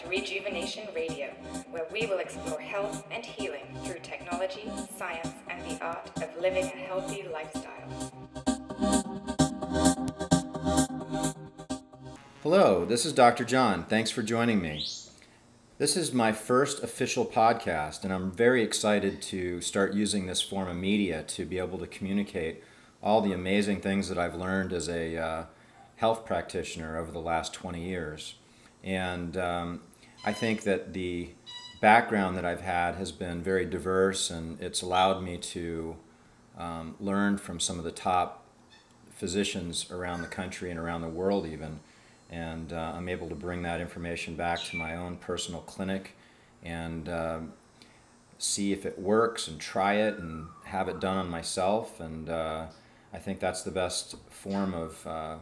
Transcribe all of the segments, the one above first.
to Rejuvenation Radio, where we will explore health and healing through technology, science, and the art of living a healthy lifestyle. Hello, this is Dr. John. Thanks for joining me. This is my first official podcast, and I'm very excited to start using this form of media to be able to communicate all the amazing things that I've learned as a uh, health practitioner over the last 20 years. And um, I think that the background that I've had has been very diverse and it's allowed me to um, learn from some of the top physicians around the country and around the world, even. And uh, I'm able to bring that information back to my own personal clinic and uh, see if it works and try it and have it done on myself. And uh, I think that's the best form of uh,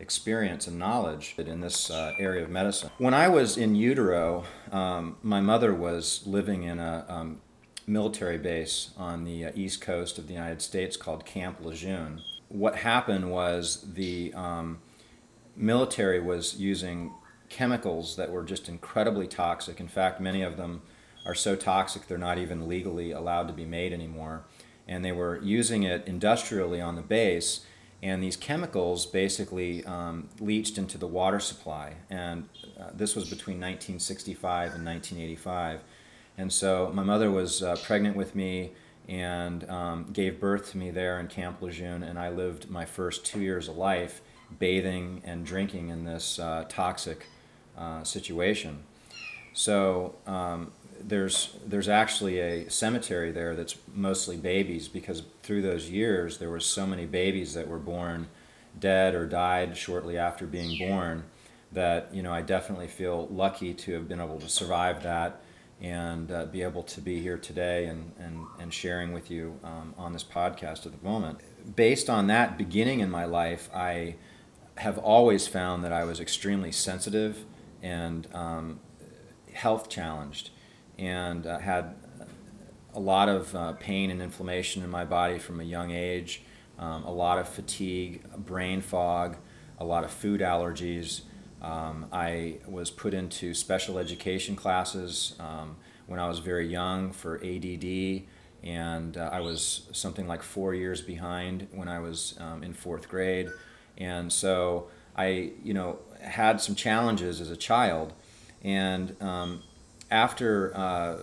experience and knowledge in this uh, area of medicine. When I was in utero, um, my mother was living in a um, military base on the uh, east coast of the United States called Camp Lejeune. What happened was the um, military was using chemicals that were just incredibly toxic. In fact, many of them are so toxic they're not even legally allowed to be made anymore. And they were using it industrially on the base and these chemicals basically um, leached into the water supply. And uh, this was between 1965 and 1985. And so my mother was uh, pregnant with me and um, gave birth to me there in Camp Lejeune, and I lived my first two years of life bathing and drinking in this uh, toxic uh, situation. So um, there's there's actually a cemetery there that's mostly babies because through those years there were so many babies that were born dead or died shortly after being born that you know I definitely feel lucky to have been able to survive that and uh, be able to be here today and, and, and sharing with you um, on this podcast at the moment. Based on that beginning in my life, I have always found that I was extremely sensitive and um, health challenged and uh, had a lot of uh, pain and inflammation in my body from a young age, um, a lot of fatigue, brain fog, a lot of food allergies. Um, I was put into special education classes um, when I was very young for ADD, and uh, I was something like four years behind when I was um, in fourth grade. And so I, you know, had some challenges as a child. And um, after uh,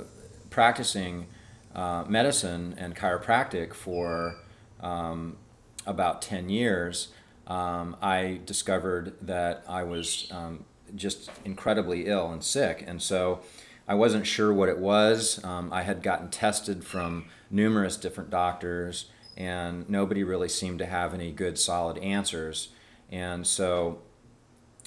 practicing uh, medicine and chiropractic for um, about 10 years, um, I discovered that I was um, just incredibly ill and sick. And so I wasn't sure what it was. Um, I had gotten tested from numerous different doctors, and nobody really seemed to have any good, solid answers. And so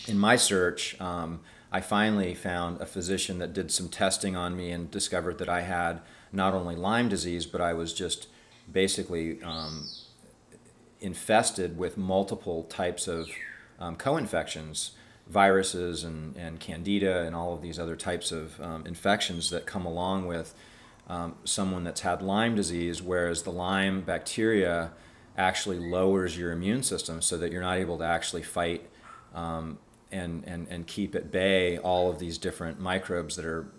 in my search, um, I finally found a physician that did some testing on me and discovered that I had not only Lyme disease, but I was just basically um, infested with multiple types of um, co infections, viruses and, and candida, and all of these other types of um, infections that come along with um, someone that's had Lyme disease, whereas the Lyme bacteria actually lowers your immune system so that you're not able to actually fight um, and, and, and keep at bay all of these different microbes that are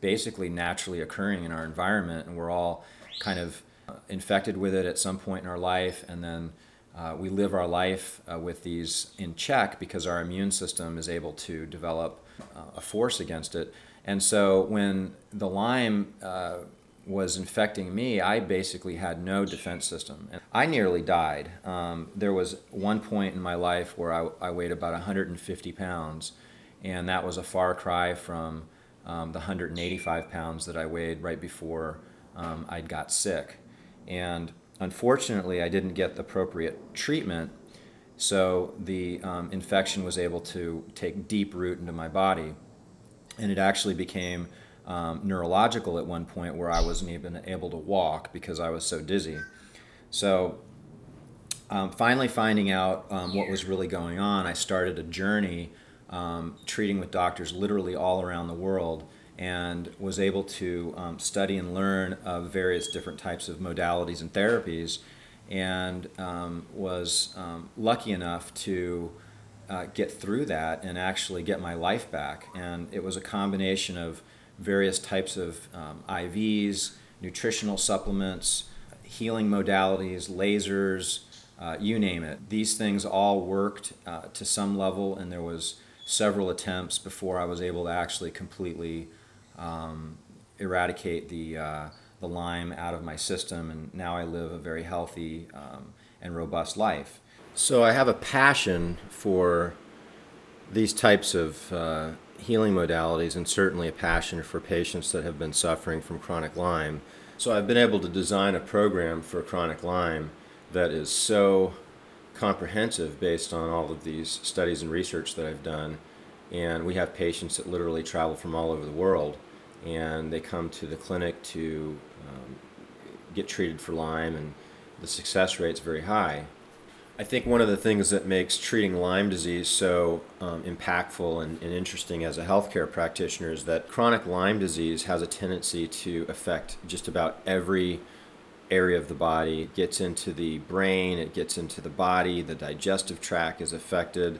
basically naturally occurring in our environment. And we're all kind of uh, infected with it at some point in our life. And then uh, we live our life uh, with these in check because our immune system is able to develop uh, a force against it. And so when the Lyme uh, was infecting me, I basically had no defense system. And I nearly died. Um, there was one point in my life where I, I, weighed about 150 pounds, and that was a far cry from um, the 185 pounds that I weighed right before um, I got sick. And unfortunately, I didn't get the appropriate treatment, so the um, infection was able to take deep root into my body, and it actually became um, neurological at one point where I wasn't even able to walk because I was so dizzy. So, um, finally finding out um, what was really going on, I started a journey um, treating with doctors literally all around the world and was able to um, study and learn of various different types of modalities and therapies and um, was lucky enough to uh, get through that and actually get my life back. And it was a combination of various types of um, IVs, nutritional supplements, healing modalities, lasers, uh, you name it. These things all worked uh, to some level, and there was several attempts before I was able to actually completely um, eradicate the uh, the Lyme out of my system, and now I live a very healthy um, and robust life. So I have a passion for these types of uh, healing modalities, and certainly a passion for patients that have been suffering from chronic Lyme. So I've been able to design a program for chronic Lyme that is so comprehensive based on all of these studies and research that I've done. And we have patients that literally travel from all over the world and they come to the clinic to um, get treated for Lyme, and the success rate is very high. I think one of the things that makes treating Lyme disease so um, impactful and, and, interesting as a healthcare practitioner is that chronic Lyme disease has a tendency to affect just about every area of the body. It gets into the brain, it gets into the body, the digestive tract is affected,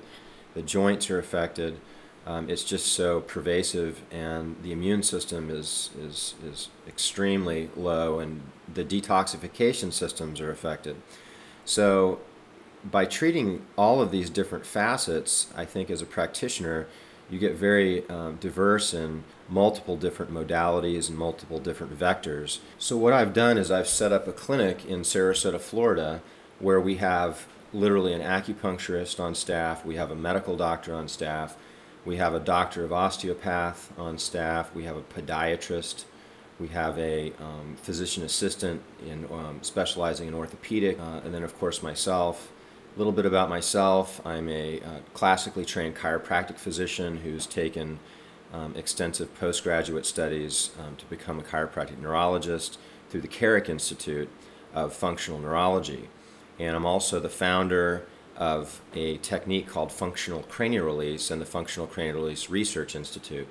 the joints are affected. Um, it's just so pervasive, and the immune system is, is, is extremely low, and the detoxification systems are affected. So, by treating all of these different facets, I think as a practitioner, you get very um, diverse in multiple different modalities and multiple different vectors. So, what I've done is I've set up a clinic in Sarasota, Florida, where we have literally an acupuncturist on staff, we have a medical doctor on staff we have a doctor of osteopath on staff. We have a podiatrist. We have a um, physician assistant in um, specializing in orthopedic, uh, and then of course myself. A little bit about myself: I'm a uh, classically trained chiropractic physician who's taken um, extensive postgraduate studies um, to become a chiropractic neurologist through the Carrick Institute of Functional Neurology, and I'm also the founder of a technique called functional cranial release and the Functional Cranial Release Research Institute.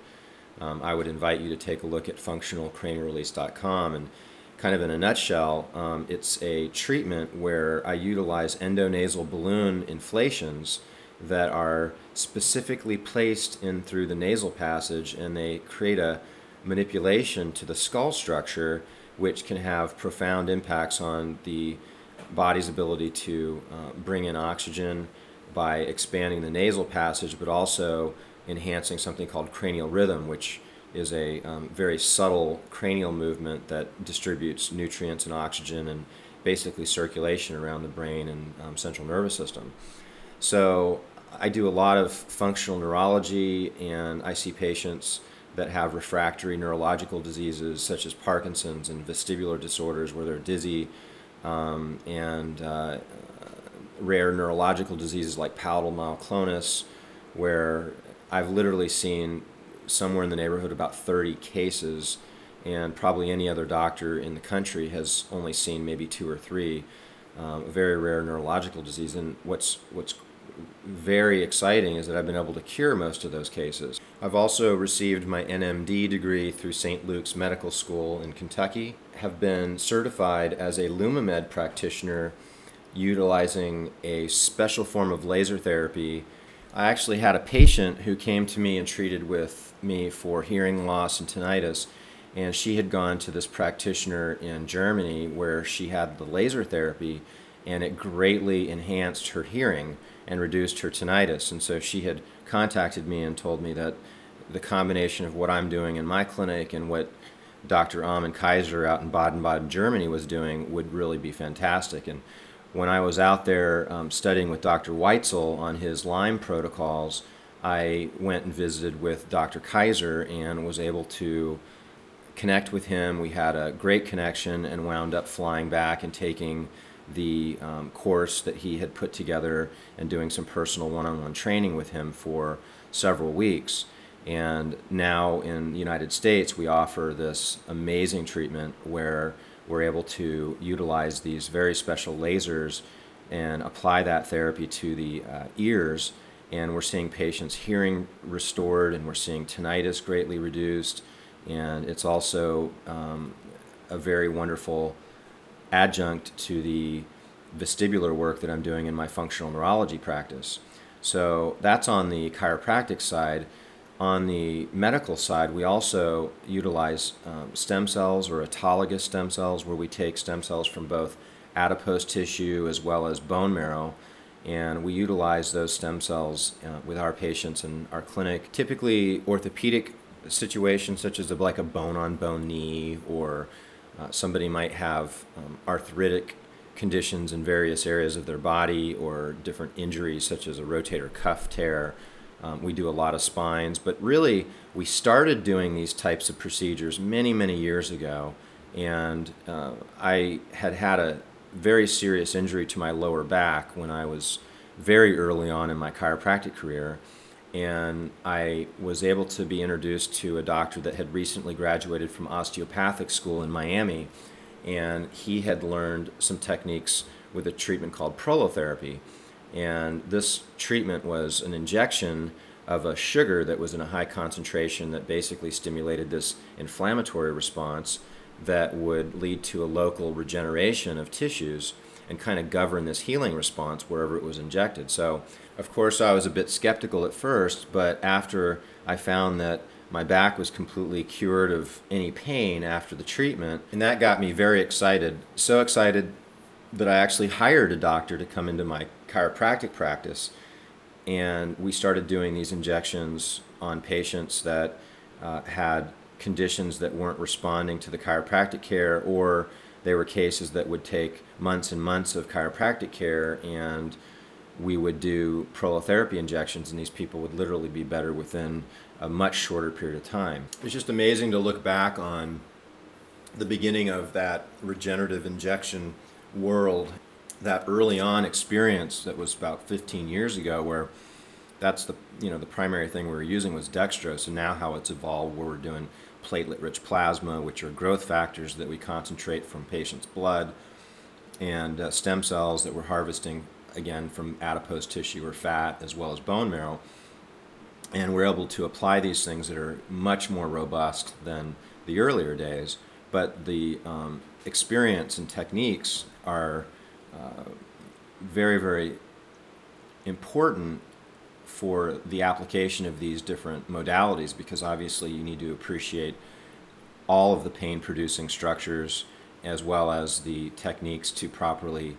Um, I would invite you to take a look at functionalcranialrelease.com and kind of in a nutshell, um, it's a treatment where I utilize endonasal balloon inflations that are specifically placed in through the nasal passage and they create a manipulation to the skull structure which can have profound impacts on the body's ability to uh, bring in oxygen by expanding the nasal passage, but also enhancing something called cranial rhythm, which is a um, very subtle cranial movement that distributes nutrients and oxygen and basically circulation around the brain and um, central nervous system. So I do a lot of functional neurology, and I see patients that have refractory neurological diseases such as Parkinson's and vestibular disorders where they're dizzy um, and uh, rare neurological diseases like palatal myoclonus, where I've literally seen somewhere in the neighborhood about 30 cases, and probably any other doctor in the country has only seen maybe two or three. Um, very rare neurological disease, and what's what's very exciting is that I've been able to cure most of those cases. I've also received my NMD degree through St. Luke's Medical School in Kentucky, have been certified as a Lumamed practitioner utilizing a special form of laser therapy. I actually had a patient who came to me and treated with me for hearing loss and tinnitus, and she had gone to this practitioner in Germany where she had the laser therapy, and it greatly enhanced her hearing and reduced her tinnitus. And so she had contacted me and told me that the combination of what I'm doing in my clinic and what Dr. Amen Kaiser out in Baden Baden, Germany was doing would really be fantastic. And when I was out there um, studying with Dr. Weitzel on his Lyme protocols, I went and visited with Dr. Kaiser and was able to connect with him. We had a great connection and wound up flying back and taking the um, course that he had put together and doing some personal one on one training with him for several weeks. And now in the United States, we offer this amazing treatment where we're able to utilize these very special lasers and apply that therapy to the uh, ears. And we're seeing patients' hearing restored, and we're seeing tinnitus greatly reduced. And it's also um, a very wonderful adjunct to the vestibular work that I'm doing in my functional neurology practice. So that's on the chiropractic side. On the medical side, we also utilize um, stem cells or autologous stem cells, where we take stem cells from both adipose tissue as well as bone marrow, and we utilize those stem cells uh, with our patients in our clinic. Typically, orthopedic situations such as a, like a bone-on-bone knee, or uh, somebody might have um, arthritic conditions in various areas of their body, or different injuries such as a rotator cuff tear um, we do a lot of spines, but really, we started doing these types of procedures many, many years ago. And uh, I had had a very serious injury to my lower back when I was very early on in my chiropractic career. And I was able to be introduced to a doctor that had recently graduated from osteopathic school in Miami. And he had learned some techniques with a treatment called prolotherapy and this treatment was an injection of a sugar that was in a high concentration that basically stimulated this inflammatory response that would lead to a local regeneration of tissues and kind of govern this healing response wherever it was injected. So, of course, I was a bit skeptical at first, but after I found that my back was completely cured of any pain after the treatment, and that got me very excited. So excited that I actually hired a doctor to come into my chiropractic practice, and we started doing these injections on patients that uh, had conditions that weren't responding to the chiropractic care, or they were cases that would take months and months of chiropractic care, and we would do prolotherapy injections, and these people would literally be better within a much shorter period of time. It's just amazing to look back on the beginning of that regenerative injection world that early on experience that was about 15 years ago where that's the you know the primary thing we were using was dextrose and now how it's evolved where we're doing platelet rich plasma which are growth factors that we concentrate from patients blood and uh, stem cells that we're harvesting again from adipose tissue or fat as well as bone marrow. And we're able to apply these things that are much more robust than the earlier days but the um, experience and techniques are uh, very, very important for the application of these different modalities because obviously you need to appreciate all of the pain producing structures as well as the techniques to properly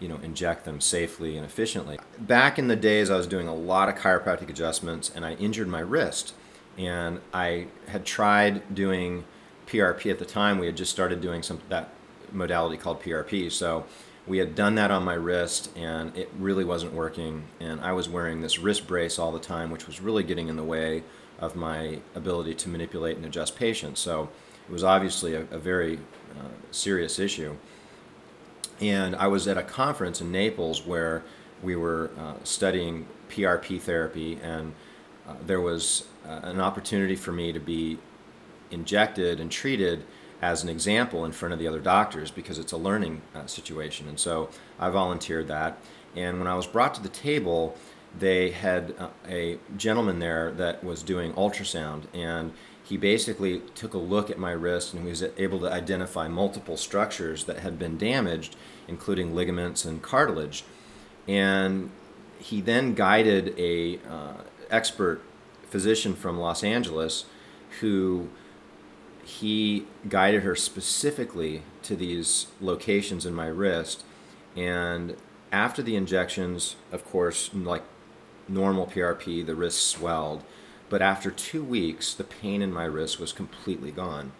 you know inject them safely and efficiently. Back in the days i was doing a lot of chiropractic adjustments and i injured my wrist and i had tried doing prp at the time. We had just started doing some that modality called prp so we had done that on my wrist and it really wasn't working. And i was wearing this wrist brace all the time which was really getting in the way of my ability to manipulate and adjust patients. So it was obviously a, a very uh, serious issue. And i was at a conference in naples where we were uh, studying prp therapy and uh, there was uh, an opportunity for me to be injected and treated as an example in front of the other doctors because it's a learning uh, situation. And so I volunteered that. And when I was brought to the table, they had uh, a gentleman there that was doing ultrasound and he basically took a look at my wrist and he was able to identify multiple structures that had been damaged including ligaments and cartilage and he then guided a uh, expert physician from los angeles who he guided her specifically to these locations in my wrist. And after the injections, of course, like normal PRP, the wrist swelled. But after two weeks, the pain in my wrist was completely gone.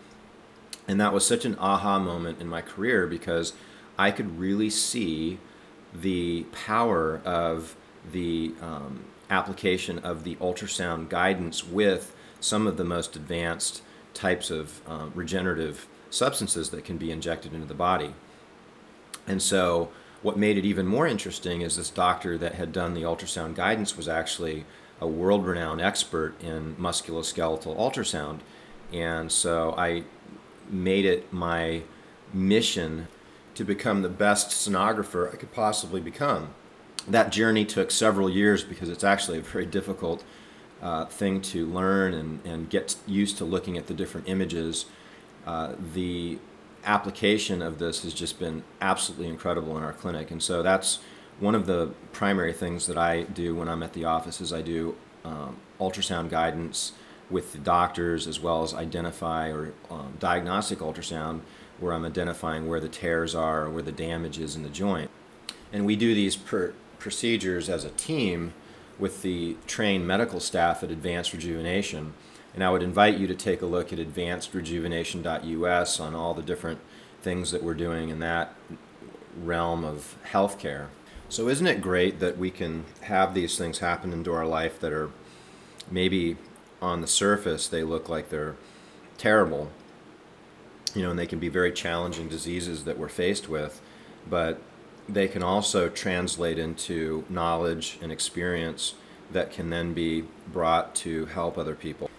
And that was such an aha moment in my career because I could really see the power of the um, application of the ultrasound guidance with some of the most advanced types of um, regenerative substances that can be injected into the body. And so, what made it even more interesting is this doctor that had done the ultrasound guidance was actually a world renowned expert in musculoskeletal ultrasound. And so, I made it my mission to become the best sonographer I could possibly become. That journey took several years because it's actually a very difficult uh, thing to learn and, and get used to looking at the different images. Uh, the application of this has just been absolutely incredible in our clinic. And so that's one of the primary things that I do when I'm at the office is I do um, ultrasound guidance with the doctors as well as identify or um, diagnostic ultrasound where I'm identifying where the tears are, where the damage is in the joint. And we do these per- procedures as a team with the trained medical staff at Advanced Rejuvenation. And I would invite you to take a look at advancedrejuvenation.us on all the different things that we're doing in that realm of healthcare. So, isn't it great that we can have these things happen into our life that are maybe on the surface they look like they're terrible, you know, and they can be very challenging diseases that we're faced with, but they can also translate into knowledge and experience that can then be brought to help other people.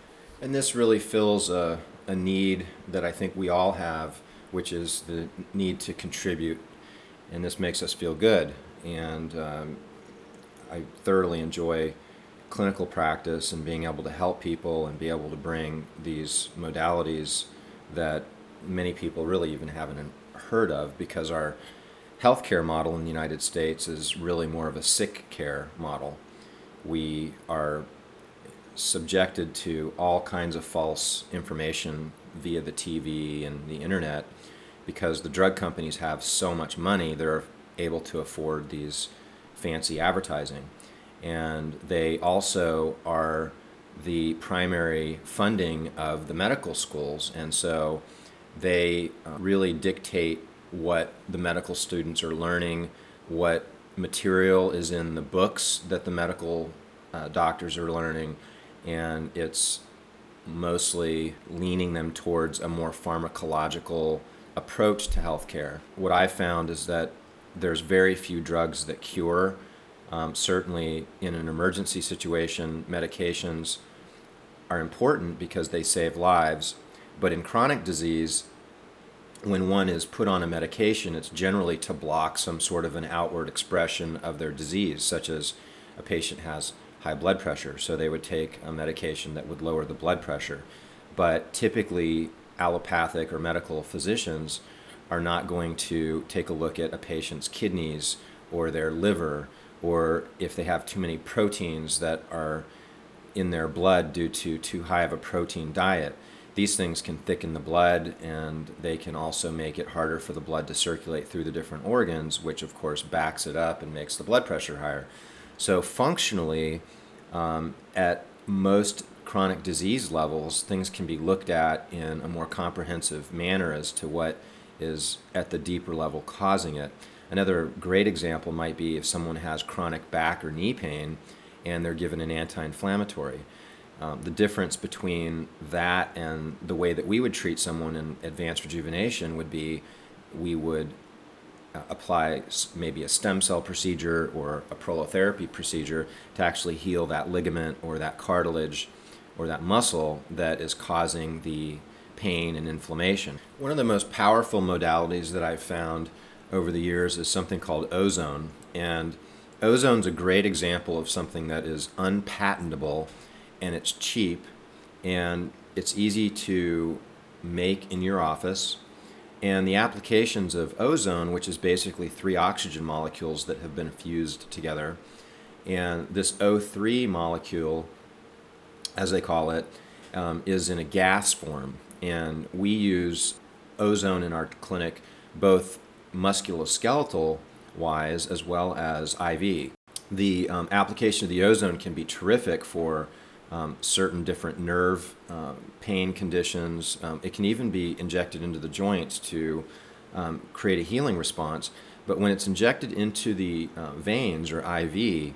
And this really fills a, a need that I think we all have, which is the need to contribute. And this makes us feel good. And um, I thoroughly enjoy clinical practice and being able to help people and be able to bring these modalities that many people really even haven't heard of because our healthcare model in the United States is really more of a sick care model. We are subjected to all kinds of false information via the TV and the internet because the drug companies have so much money, they're able to afford these fancy advertising. And they also are the primary funding of the medical schools. And so they uh, really dictate what the medical students are learning, what material is in the books that the medical uh, doctors are learning, and it's mostly leaning them towards a more pharmacological approach to healthcare. What I found is that there's very few drugs that cure. Um, certainly, in an emergency situation, medications are important because they save lives. But in chronic disease, when one is put on a medication, it's generally to block some sort of an outward expression of their disease, such as a patient has high blood pressure, so they would take a medication that would lower the blood pressure. But typically, allopathic or medical physicians are not going to take a look at a patient's kidneys or their liver, or if they have too many proteins that are in their blood due to too high of a protein diet these things can thicken the blood and they can also make it harder for the blood to circulate through the different organs, which of course backs it up and makes the blood pressure higher. So, functionally, um, at most chronic disease levels, things can be looked at in a more comprehensive manner as to what is at the deeper level causing it. Another great example might be if someone has chronic back or knee pain and they're given an anti inflammatory um, the difference between that and the way that we would treat someone in advanced rejuvenation would be we would uh, apply maybe a stem cell procedure or a prolotherapy procedure to actually heal that ligament or that cartilage or that muscle that is causing the pain and inflammation. One of the most powerful modalities that I've found over the years is something called ozone. And ozone's a great example of something that is unpatentable and it's cheap and it's easy to make in your office. And the applications of ozone, which is basically three oxygen molecules that have been fused together, and this O3 molecule, as they call it, um, is in a gas form. And we use ozone in our clinic both musculoskeletal wise as well as IV. The um, application of the ozone can be terrific for um, certain different nerve um, pain conditions. Um, it can even be injected into the joints to um, create a healing response. But when it's injected into the uh, veins or IV,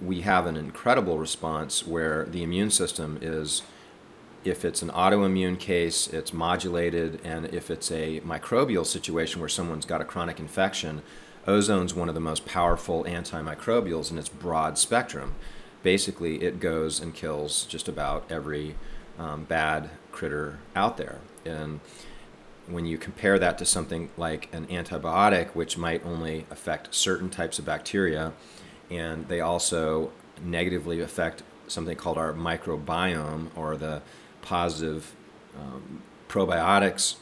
we have an incredible response where the immune system is, if it's an autoimmune case, it's modulated, and if it's a microbial situation where someone's got a chronic infection, ozone's one of the most powerful antimicrobials in its broad spectrum basically it goes and kills just about every um, bad critter out there. And when you compare that to something like an antibiotic, which might only affect certain types of bacteria, and they also negatively affect something called our microbiome or the positive um, probiotics,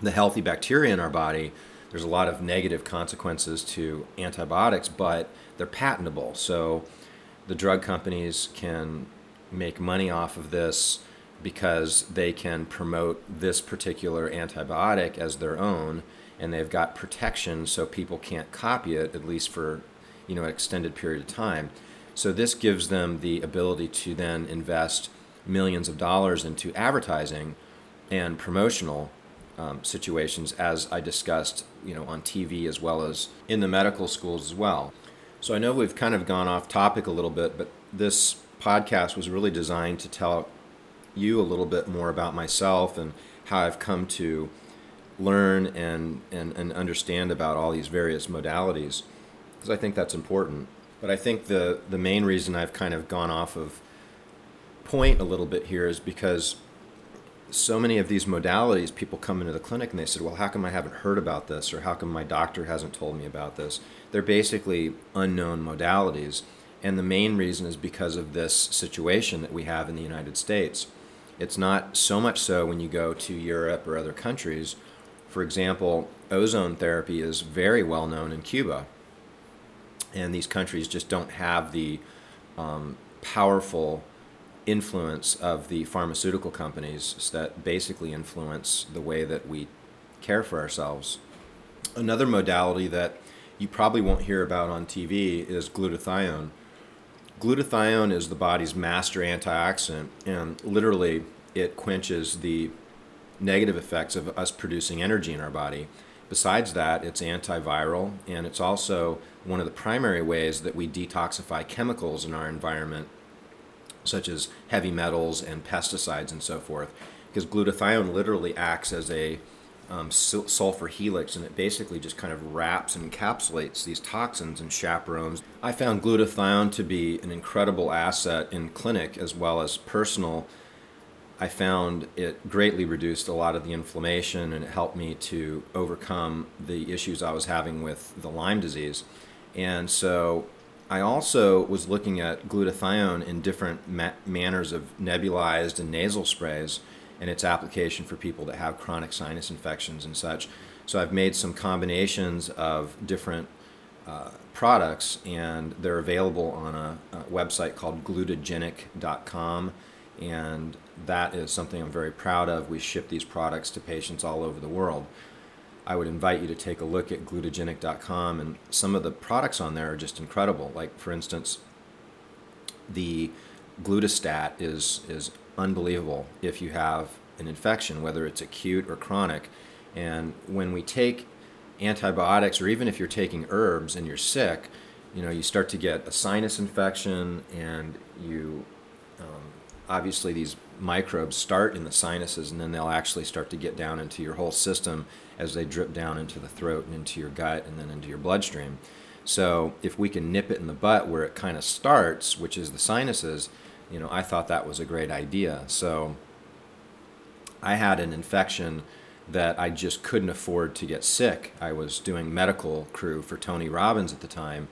the healthy bacteria in our body, there's a lot of negative consequences to antibiotics, but they're patentable. So the drug companies can make money off of this because they can promote this particular antibiotic as their own and they've got protection so people can't copy it at least for you know an extended period of time. So this gives them the ability to then invest millions of dollars into advertising and promotional um, situations as i discussed you know on tv as well as in the medical schools as well so i know we've kind of gone off topic a little bit but this podcast was really designed to tell you a little bit more about myself and how I've come to learn and, and, and understand about all these various modalities because I think that's important. But I think the, the main reason I've kind of gone off of point a little bit here is because so many of these modalities, people come into the clinic and they said, Well, how come I haven't heard about this? Or how come my doctor hasn't told me about this? They're basically unknown modalities. And the main reason is because of this situation that we have in the United States. It's not so much so when you go to Europe or other countries. For example, ozone therapy is very well known in Cuba. And these countries just don't have the um, powerful influence of the pharmaceutical companies that basically influence the way that we care for ourselves. Another modality that you probably won't hear about on TV is glutathione glutathione is the body's master antioxidant, and literally it quenches the negative effects of us producing energy in our body. Besides that, it's antiviral, and it's also one of the primary ways that we detoxify chemicals in our environment, such as heavy metals and pesticides and so forth. Because glutathione literally acts as a um, sulfur helix, and it basically just kind of wraps and encapsulates these toxins and chaperones. I found glutathione to be an incredible asset in clinic as well as personal. I found it greatly reduced a lot of the inflammation and it helped me to overcome the issues I was having with the Lyme disease. And so I also was looking at glutathione in different ma- manners of nebulized and nasal sprays and its application for people that have chronic sinus infections and such. So I've made some combinations of different uh, products, and they're available on a, a website called glutagenic.com. And that is something I'm very proud of. We ship these products to patients all over the world. I would invite you to take a look at glutagenic.com, and some of the products on there are just incredible. Like, for instance, the glutastat is is unbelievable if you have an infection, whether it's acute or chronic. And when we take antibiotics, or even if you're taking herbs and you're sick, you know, you start to get a sinus infection, and you um, obviously these microbes start in the sinuses, and then they'll actually start to get down into your whole system as they drip down into the throat and into your gut and then into your bloodstream. So if we can nip it in the butt where it kind of starts, which is the sinuses, you know, I thought that was a great idea. So I had an infection that I just couldn't afford to get sick. I was doing medical crew for Tony Robbins at the time,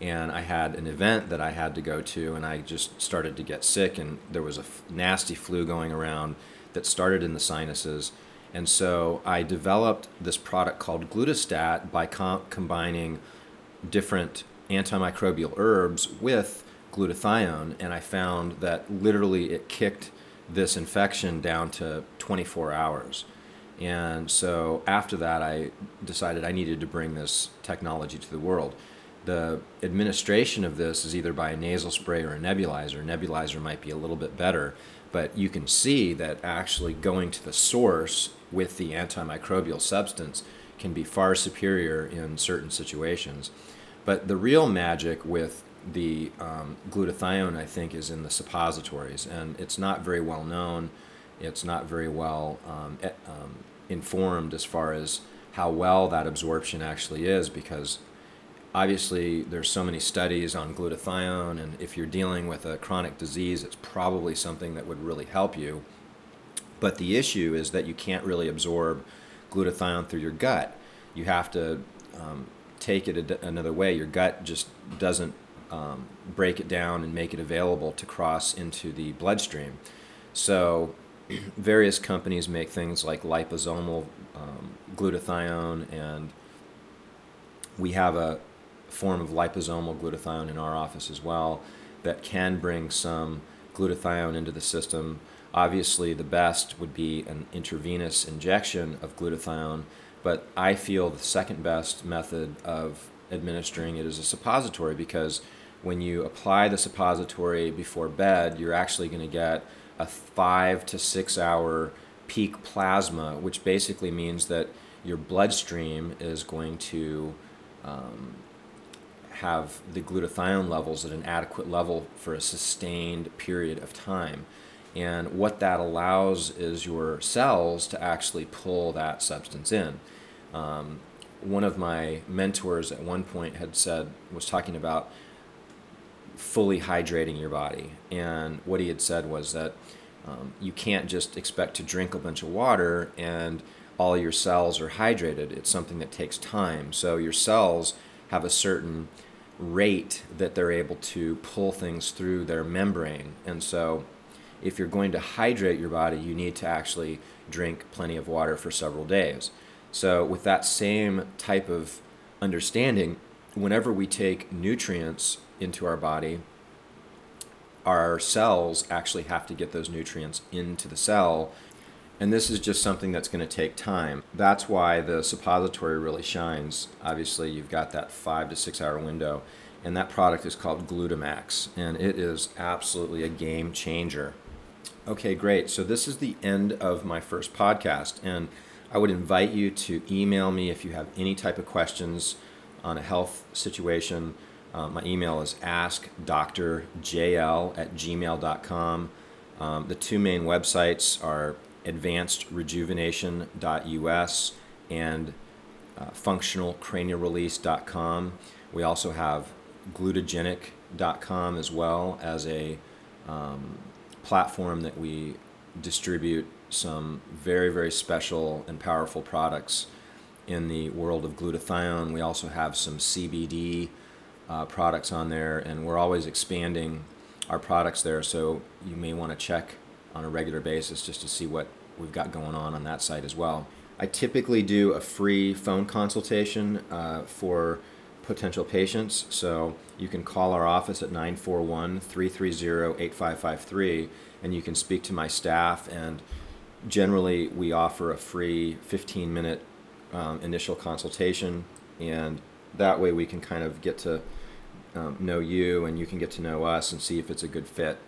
and I had an event that I had to go to, and I just started to get sick, and there was a f- nasty flu going around that started in the sinuses. And so I developed this product called Glutastat by com- combining different antimicrobial herbs with glutathione, and I found that literally it kicked this infection down to 24 hours. And so after that, I decided I needed to bring this technology to the world. The administration of this is either by a nasal spray or a nebulizer. Nebulizer might be a little bit better, but you can see that actually going to the source with the antimicrobial substance can be far superior in certain situations. But the real magic with the um, glutathione, I think, is in the suppositories, and it's not very well known. It's not very well um, um, informed as far as how well that absorption actually is, because obviously there's so many studies on glutathione, and if you're dealing with a chronic disease, it's probably something that would really help you. But the issue is that you can't really absorb glutathione through your gut. You have to um, take it another way. Your gut just doesn't um, break it down and make it available to cross into the bloodstream. So, various companies make things like liposomal um, glutathione and We have a form of liposomal glutathione in our office as well that can bring some glutathione into the system. Obviously, the best would be an intravenous injection of glutathione, but I feel the second best method of administering it is a suppository because when you apply the suppository before bed, you're actually going to get a five to six hour peak plasma, which basically means that your bloodstream is going to um, have the glutathione levels at an adequate level for a sustained period of time. And what that allows is your cells to actually pull that substance in. Um, one of my mentors at one point had said, was talking about fully hydrating your body. And what he had said was that um, you can't just expect to drink a bunch of water and all your cells are hydrated. It's something that takes time. So your cells have a certain rate that they're able to pull things through their membrane. And so if you're going to hydrate your body, you need to actually drink plenty of water for several days. So, with that same type of understanding, whenever we take nutrients into our body, our cells actually have to get those nutrients into the cell. And this is just something that's going to take time. That's why the suppository really shines. Obviously, you've got that five to six hour window, and that product is called Glutamax, and it is absolutely a game changer. Okay, great. So, this is the end of my first podcast, and I would invite you to email me if you have any type of questions on a health situation. Uh, my email is askdrjl at gmail.com. Um, the two main websites are advancedrejuvenation.us and uh, functionalcranial We also have glutagenic.com as well as a um, platform that we distribute some very, very special and powerful products in the world of glutathione. We also have some CBD uh, products on there, and we're always expanding our products there. So you may want to check on a regular basis just to see what we've got going on on that site as well. I typically do a free phone consultation uh, for potential patients. So you can call our office at 941 330 8553 and you can speak to my staff. And generally, we offer a free 15 minute um, initial consultation. And that way, we can kind of get to um, know you and you can get to know us and see if it's a good fit.